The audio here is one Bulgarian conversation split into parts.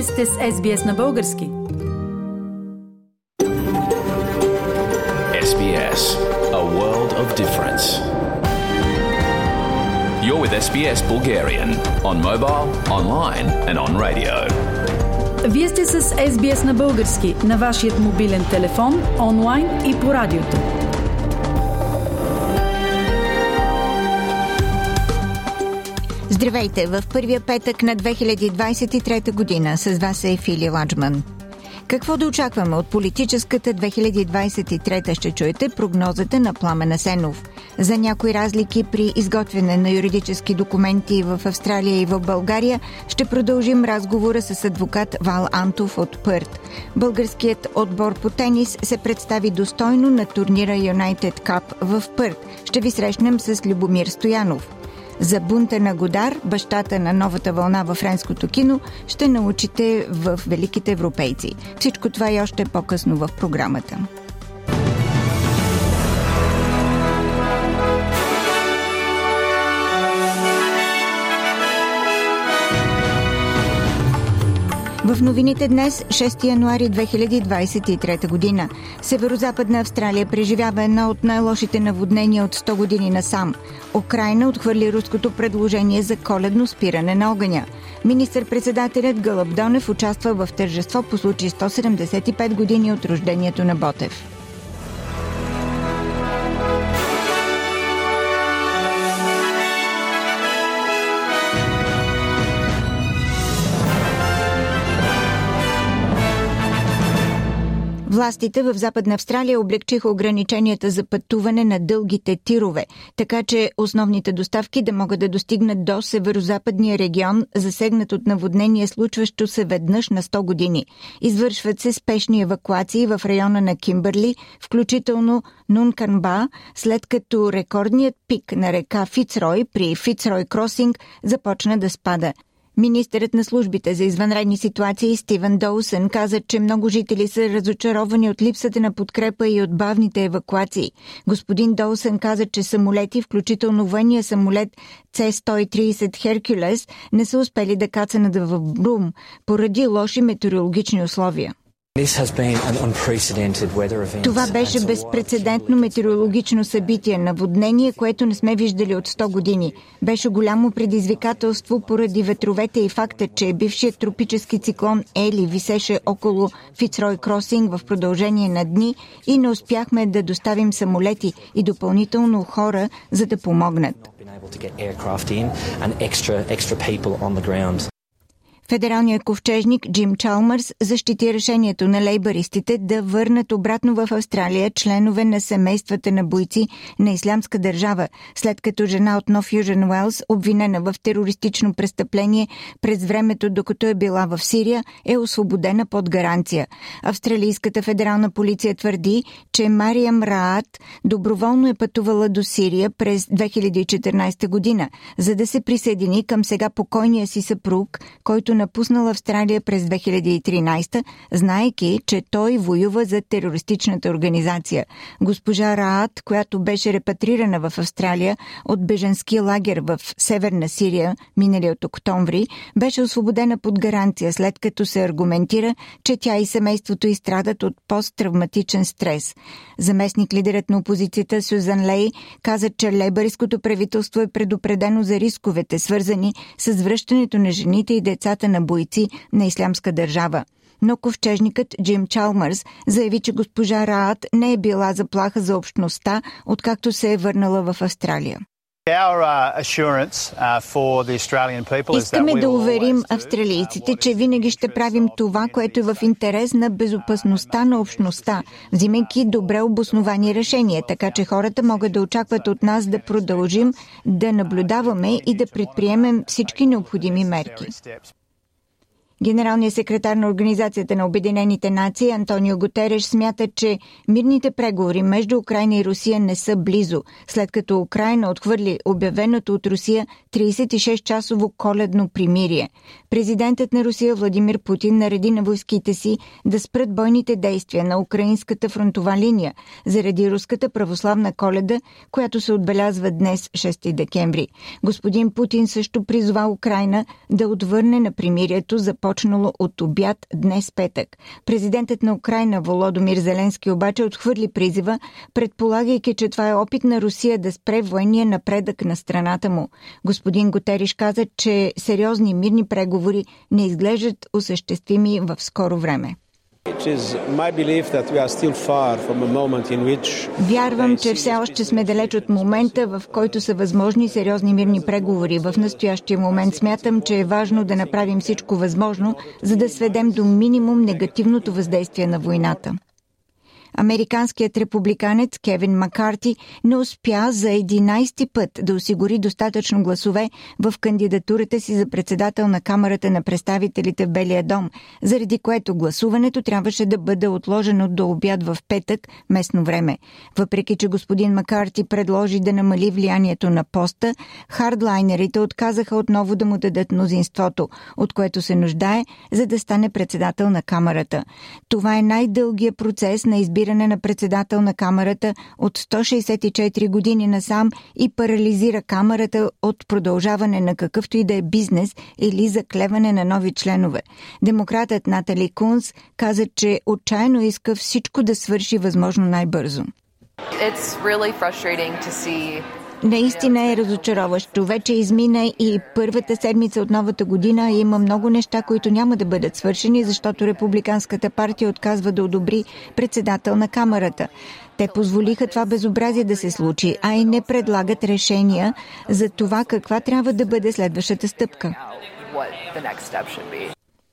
Вие сте с SBS на български. SBS, a world of difference. You're with SBS Bulgarian on mobile, online and on radio. Вие сте с SBS на български на вашият мобилен телефон, онлайн и по радиото. Здравейте! В първия петък на 2023 година с вас е Фили Ладжман. Какво да очакваме от политическата 2023 ще чуете прогнозата на Пламена Сенов. За някои разлики при изготвяне на юридически документи в Австралия и в България ще продължим разговора с адвокат Вал Антов от Пърт. Българският отбор по тенис се представи достойно на турнира United Cup в Пърт. Ще ви срещнем с Любомир Стоянов. За бунта на Годар, бащата на новата вълна във френското кино, ще научите в Великите европейци. Всичко това и още по-късно в програмата. В новините днес, 6 януари 2023 година, Северо-Западна Австралия преживява едно от най-лошите наводнения от 100 години насам. Украина отхвърли руското предложение за коледно спиране на огъня. Министър-председателят Гълъб Донев участва в тържество по случай 175 години от рождението на Ботев. Властите в Западна Австралия облегчиха ограниченията за пътуване на дългите тирове, така че основните доставки да могат да достигнат до северо-западния регион, засегнат от наводнение, случващо се веднъж на 100 години. Извършват се спешни евакуации в района на Кимбърли, включително Нунканба, след като рекордният пик на река Фицрой при Фицрой Кросинг започна да спада – Министърът на службите за извънредни ситуации Стивен Доусън каза, че много жители са разочаровани от липсата на подкрепа и от бавните евакуации. Господин Доусън каза, че самолети, включително военния самолет C-130 Херкулес, не са успели да кацанат в Брум поради лоши метеорологични условия. Това беше безпредседентно метеорологично събитие, наводнение, което не сме виждали от 100 години. Беше голямо предизвикателство поради ветровете и факта, че бившият тропически циклон Ели висеше около Фицрой Кросинг в продължение на дни и не успяхме да доставим самолети и допълнително хора, за да помогнат. Федералният ковчежник Джим Чалмърс защити решението на лейбаристите да върнат обратно в Австралия членове на семействата на бойци на Ислямска държава, след като жена от Нов Южен Уелс, обвинена в терористично престъпление през времето докато е била в Сирия, е освободена под гаранция. Австралийската федерална полиция твърди, че Мариям Раат доброволно е пътувала до Сирия през 2014 година, за да се присъедини към сега покойния си съпруг, който напуснал Австралия през 2013, знаеки, че той воюва за терористичната организация. Госпожа Раат, която беше репатрирана в Австралия от беженски лагер в Северна Сирия миналият октомври, беше освободена под гаранция, след като се аргументира, че тя и семейството изстрадат от посттравматичен стрес. Заместник лидерът на опозицията Сюзан Лей каза, че лейбърското правителство е предупредено за рисковете, свързани с връщането на жените и децата на бойци на Ислямска държава. Но ковчежникът Джим Чалмърс заяви, че госпожа Раат не е била заплаха за общността, откакто се е върнала в Австралия. Искаме да уверим австралийците, че винаги ще правим това, което е в интерес на безопасността на общността, взимайки добре обосновани решения, така че хората могат да очакват от нас да продължим да наблюдаваме и да предприемем всички необходими мерки. Генералният секретар на Организацията на Обединените нации Антонио Гутереш смята, че мирните преговори между Украина и Русия не са близо, след като Украина отхвърли обявеното от Русия 36-часово коледно примирие. Президентът на Русия Владимир Путин нареди на войските си да спрат бойните действия на украинската фронтова линия заради руската православна коледа, която се отбелязва днес 6 декември. Господин Путин също призова Украина да отвърне на примирието за по започнало от обяд днес петък. Президентът на Украина Володомир Зеленски обаче отхвърли призива, предполагайки, че това е опит на Русия да спре военния напредък на страната му. Господин Готериш каза, че сериозни мирни преговори не изглеждат осъществими в скоро време. Вярвам, че все още сме далеч от момента, в който са възможни сериозни мирни преговори. В настоящия момент смятам, че е важно да направим всичко възможно, за да сведем до минимум негативното въздействие на войната. Американският републиканец Кевин Макарти не успя за 11-ти път да осигури достатъчно гласове в кандидатурата си за председател на Камерата на представителите в Белия дом, заради което гласуването трябваше да бъде отложено до обяд в петък местно време. Въпреки, че господин Макарти предложи да намали влиянието на поста, хардлайнерите отказаха отново да му дадат мнозинството, от което се нуждае, за да стане председател на Камерата. Това е най-дългия процес на избиране избиране на председател на камерата от 164 години насам и парализира камерата от продължаване на какъвто и да е бизнес или заклеване на нови членове. Демократът Натали Кунс каза, че отчаяно иска всичко да свърши възможно най-бързо. It's really frustrating to see Наистина е разочароващо. Вече измина и първата седмица от новата година има много неща, които няма да бъдат свършени, защото Републиканската партия отказва да одобри председател на камерата. Те позволиха това безобразие да се случи, а и не предлагат решения за това каква трябва да бъде следващата стъпка.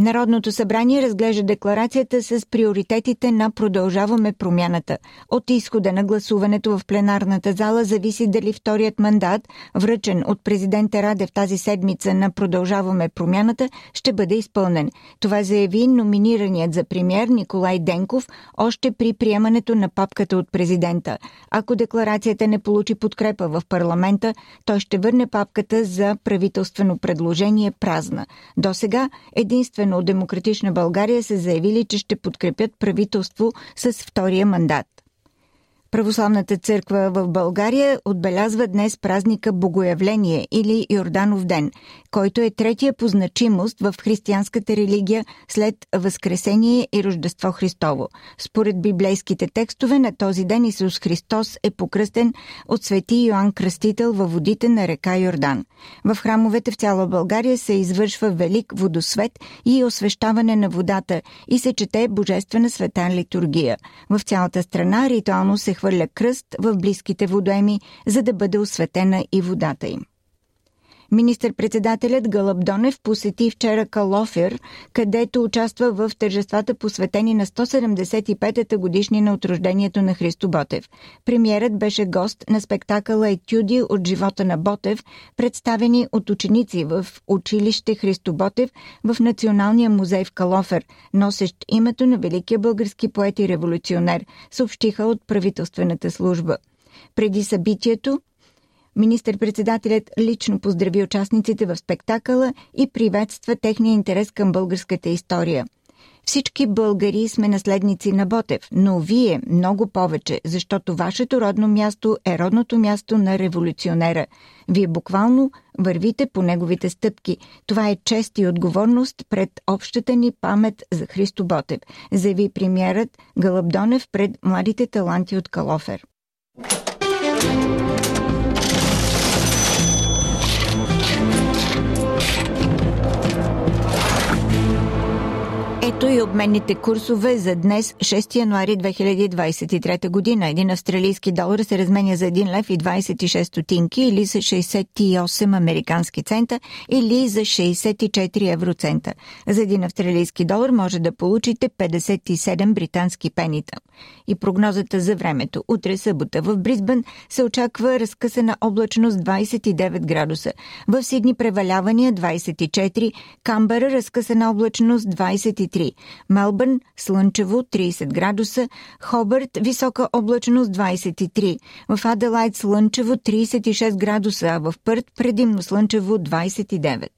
Народното събрание разглежда декларацията с приоритетите на Продължаваме промяната. От изхода на гласуването в пленарната зала зависи дали вторият мандат, връчен от президента Радев тази седмица на Продължаваме промяната, ще бъде изпълнен. Това заяви номинираният за премьер Николай Денков още при приемането на папката от президента. Ако декларацията не получи подкрепа в парламента, той ще върне папката за правителствено предложение празна. До сега единствено особено Демократична България, са заявили, че ще подкрепят правителство с втория мандат. Православната църква в България отбелязва днес празника Богоявление или Йорданов ден, който е третия по значимост в християнската религия след Възкресение и Рождество Христово. Според библейските текстове на този ден Исус Христос е покръстен от свети Йоанн Кръстител във водите на река Йордан. В храмовете в цяла България се извършва велик водосвет и освещаване на водата и се чете божествена света литургия. В цялата страна ритуално се хвърля кръст в близките водоеми, за да бъде осветена и водата им. Министър-председателят Гълъб Донев посети вчера Калофер, където участва в тържествата посветени на 175-та годишнина от рождението на Христо Ботев. Премьерът беше гост на спектакъла Етюди от живота на Ботев, представени от ученици в училище Христо Ботев в Националния музей в Калофер, носещ името на великия български поет и революционер, съобщиха от правителствената служба. Преди събитието Министър-председателят лично поздрави участниците в спектакъла и приветства техния интерес към българската история. Всички българи сме наследници на Ботев, но вие много повече, защото вашето родно място е родното място на революционера. Вие буквално вървите по неговите стъпки. Това е чест и отговорност пред общата ни памет за Христо Ботев, заяви премьерът Галабдонев пред младите таланти от Калофер. Ето и обменните курсове за днес, 6 януари 2023 година. Един австралийски долар се разменя за 1 лев и 26 стотинки или за 68 американски цента или за 64 евроцента. За един австралийски долар може да получите 57 британски пенита. И прогнозата за времето. Утре събота в Бризбън се очаква разкъсана облачност 29 градуса. В Сидни превалявания 24, Камбера разкъсана облачност 23 23. Мелбърн слънчево 30 градуса, Хобърт висока облачност 23. В Аделайт слънчево 36 градуса, а в Пърт предимно слънчево 29.